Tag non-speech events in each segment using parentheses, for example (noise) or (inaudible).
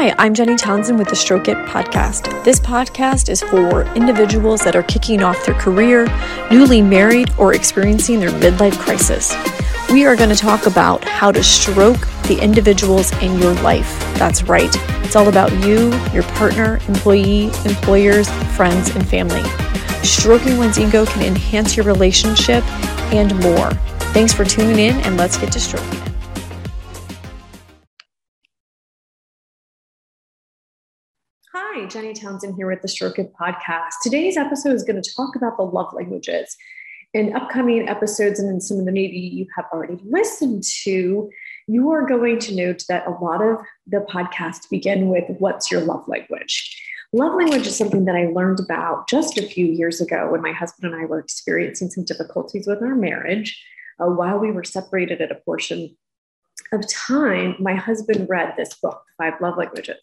Hi, I'm Jenny Townsend with the Stroke It podcast. This podcast is for individuals that are kicking off their career, newly married, or experiencing their midlife crisis. We are going to talk about how to stroke the individuals in your life. That's right, it's all about you, your partner, employee, employers, friends, and family. Stroking one's ego can enhance your relationship and more. Thanks for tuning in, and let's get to stroking it. Hi, Jenny Townsend here with the Stroke It podcast. Today's episode is going to talk about the love languages. In upcoming episodes, and in some of the maybe you have already listened to, you are going to note that a lot of the podcasts begin with What's your love language? Love language is something that I learned about just a few years ago when my husband and I were experiencing some difficulties with our marriage. Uh, while we were separated at a portion of time, my husband read this book, Five Love Languages.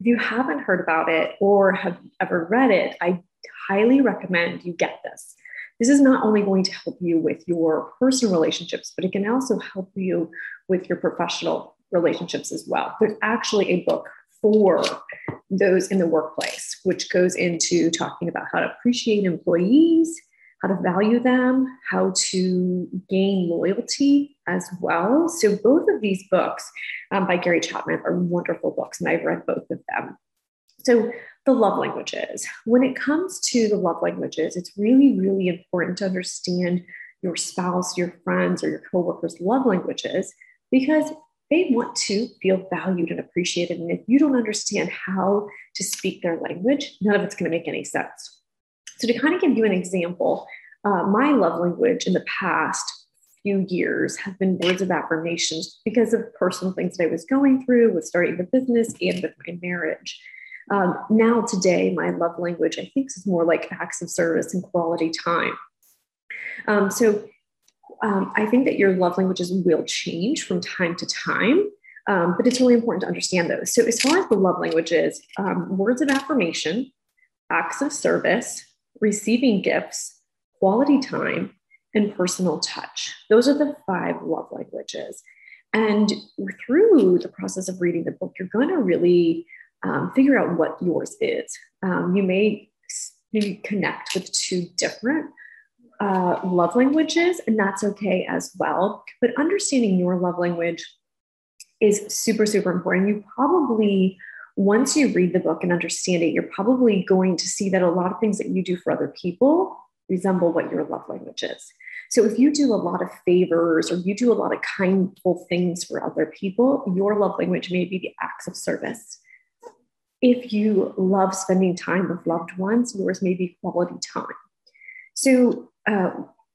If you haven't heard about it or have ever read it, I highly recommend you get this. This is not only going to help you with your personal relationships, but it can also help you with your professional relationships as well. There's actually a book for those in the workplace, which goes into talking about how to appreciate employees, how to value them, how to gain loyalty as well. So, both of these books um, by Gary Chapman are wonderful books, and I've read both of them. So, the love languages. When it comes to the love languages, it's really, really important to understand your spouse, your friends, or your coworkers' love languages because they want to feel valued and appreciated. And if you don't understand how to speak their language, none of it's going to make any sense. So, to kind of give you an example, uh, my love language in the past few years have been words of affirmations because of personal things that I was going through with starting the business and with my marriage. Um, now, today, my love language, I think, is more like acts of service and quality time. Um, so, um, I think that your love languages will change from time to time, um, but it's really important to understand those. So, as far as the love languages, um, words of affirmation, acts of service, receiving gifts, quality time, and personal touch. Those are the five love languages. And through the process of reading the book, you're going to really um, figure out what yours is. Um, you may maybe connect with two different uh, love languages, and that's okay as well. But understanding your love language is super, super important. You probably, once you read the book and understand it, you're probably going to see that a lot of things that you do for other people resemble what your love language is. So if you do a lot of favors or you do a lot of kindful things for other people, your love language may be the acts of service. If you love spending time with loved ones, yours may be quality time. So uh,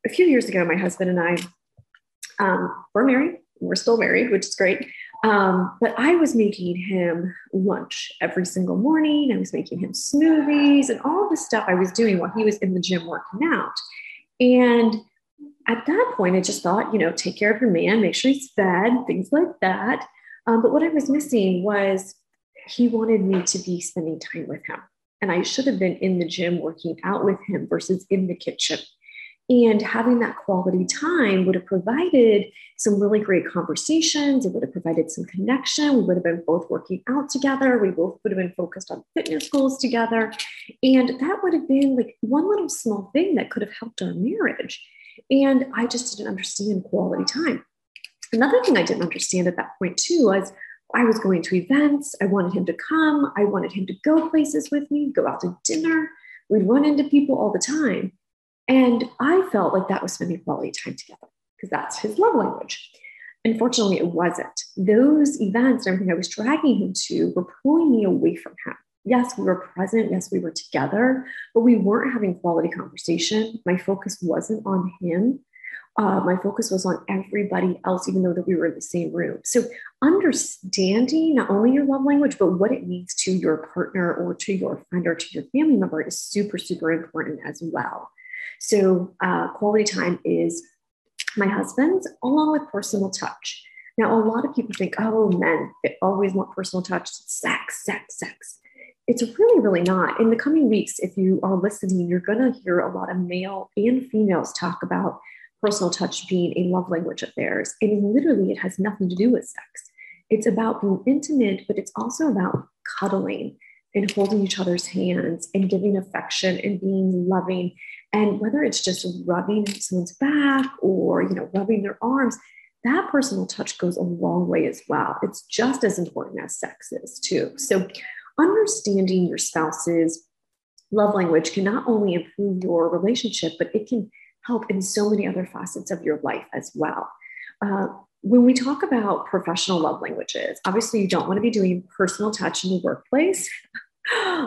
a few years ago, my husband and I um, were married. We're still married, which is great. Um, but I was making him lunch every single morning. I was making him smoothies and all the stuff I was doing while he was in the gym working out. And at that point, I just thought, you know, take care of your man, make sure he's fed, things like that. Um, but what I was missing was he wanted me to be spending time with him. And I should have been in the gym working out with him versus in the kitchen. And having that quality time would have provided some really great conversations. It would have provided some connection. We would have been both working out together. We both would have been focused on fitness goals together. And that would have been like one little small thing that could have helped our marriage. And I just didn't understand quality time. Another thing I didn't understand at that point, too, was I was going to events. I wanted him to come. I wanted him to go places with me, go out to dinner. We'd run into people all the time. And I felt like that was spending quality time together because that's his love language. Unfortunately, it wasn't. Those events and everything I was dragging him to were pulling me away from him. Yes, we were present. Yes, we were together, but we weren't having quality conversation. My focus wasn't on him. Uh, my focus was on everybody else, even though that we were in the same room. So understanding not only your love language, but what it means to your partner or to your friend or to your family member is super, super important as well. So, uh, quality time is my husband's along with personal touch. Now, a lot of people think, oh, men they always want personal touch, sex, sex, sex. It's really, really not. In the coming weeks, if you are listening, you're going to hear a lot of male and females talk about personal touch being a love language of theirs. And literally, it has nothing to do with sex. It's about being intimate, but it's also about cuddling and holding each other's hands and giving affection and being loving. And whether it's just rubbing someone's back or, you know, rubbing their arms, that personal touch goes a long way as well. It's just as important as sex is, too. So, understanding your spouse's love language can not only improve your relationship, but it can help in so many other facets of your life as well. Uh, when we talk about professional love languages, obviously you don't want to be doing personal touch in the workplace. (laughs)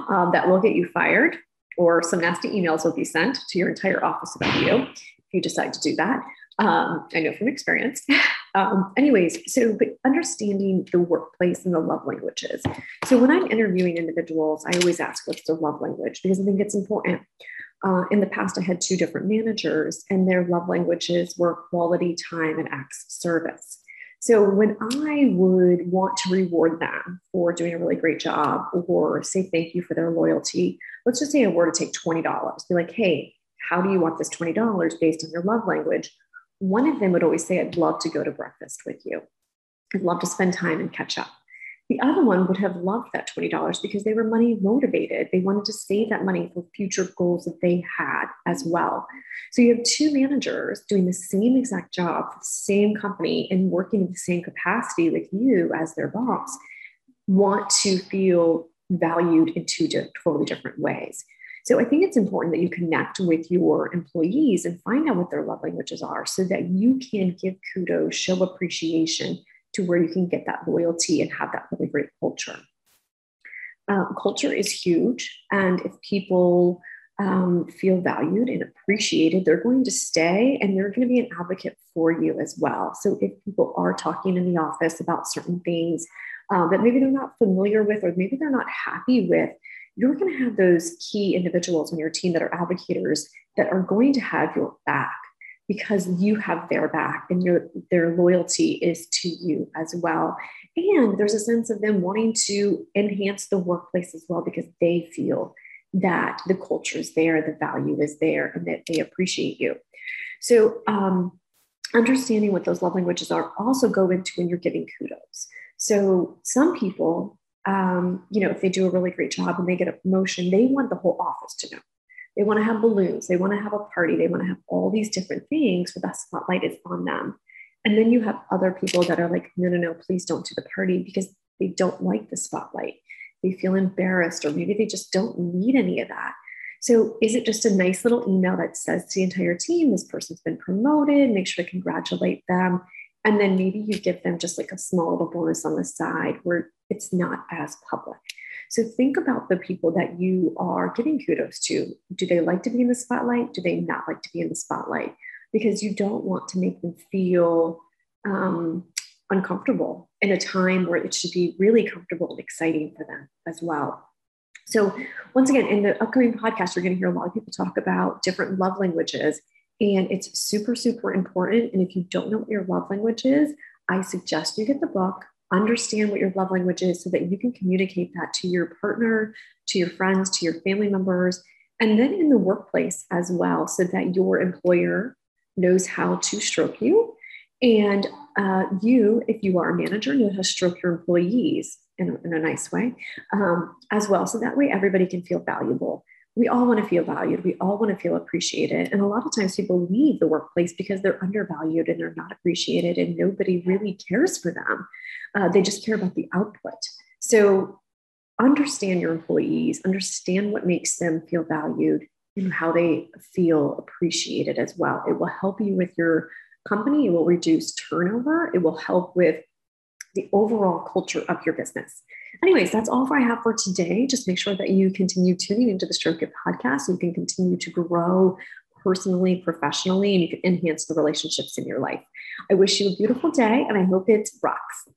um, that will get you fired, or some nasty emails will be sent to your entire office about you if you decide to do that. Um, I know from experience. (laughs) Um, anyways, so but understanding the workplace and the love languages. So when I'm interviewing individuals, I always ask what's their love language because I think it's important. Uh, in the past, I had two different managers, and their love languages were quality time and acts of service. So when I would want to reward them for doing a really great job or say thank you for their loyalty, let's just say I were to take $20, be like, hey, how do you want this $20 based on your love language? One of them would always say, I'd love to go to breakfast with you. I'd love to spend time and catch up. The other one would have loved that $20 because they were money motivated. They wanted to save that money for future goals that they had as well. So you have two managers doing the same exact job for the same company and working in the same capacity with you as their boss, want to feel valued in two totally different ways. So I think it's important that you connect with your employees and find out what their love languages are so that you can give kudos, show appreciation to where you can get that loyalty and have that really great culture. Uh, culture is huge. And if people um, feel valued and appreciated, they're going to stay and they're going to be an advocate for you as well. So if people are talking in the office about certain things um, that maybe they're not familiar with or maybe they're not happy with, you're going to have those key individuals on your team that are advocates that are going to have your back because you have their back and your their loyalty is to you as well. And there's a sense of them wanting to enhance the workplace as well because they feel that the culture is there the value is there and that they appreciate you. So um, understanding what those love languages are also go into when you're giving kudos. So some people um, you know if they do a really great job and they get a promotion they want the whole office to know they want to have balloons. They want to have a party. They want to have all these different things where that spotlight is on them. And then you have other people that are like, no, no, no, please don't do the party because they don't like the spotlight. They feel embarrassed, or maybe they just don't need any of that. So, is it just a nice little email that says to the entire team, this person's been promoted, make sure to congratulate them? And then maybe you give them just like a small little bonus on the side where it's not as public. So think about the people that you are giving kudos to. Do they like to be in the spotlight? Do they not like to be in the spotlight? Because you don't want to make them feel um, uncomfortable in a time where it should be really comfortable and exciting for them as well. So, once again, in the upcoming podcast, you're going to hear a lot of people talk about different love languages, and it's super, super important. And if you don't know what your love language is, I suggest you get the book understand what your love language is so that you can communicate that to your partner, to your friends, to your family members, and then in the workplace as well, so that your employer knows how to stroke you. And uh, you, if you are a manager, know how to stroke your employees in, in a nice way um, as well. So that way everybody can feel valuable we all want to feel valued. We all want to feel appreciated. And a lot of times people leave the workplace because they're undervalued and they're not appreciated and nobody really cares for them. Uh, they just care about the output. So understand your employees, understand what makes them feel valued and how they feel appreciated as well. It will help you with your company. It will reduce turnover. It will help with the overall culture of your business. Anyways, that's all I have for today. Just make sure that you continue tuning into the Stroke It podcast so you can continue to grow personally, professionally, and you can enhance the relationships in your life. I wish you a beautiful day and I hope it rocks.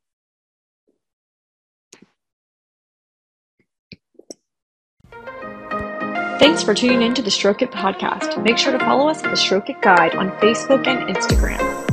Thanks for tuning in to the Stroke It podcast. Make sure to follow us at the Stroke It Guide on Facebook and Instagram.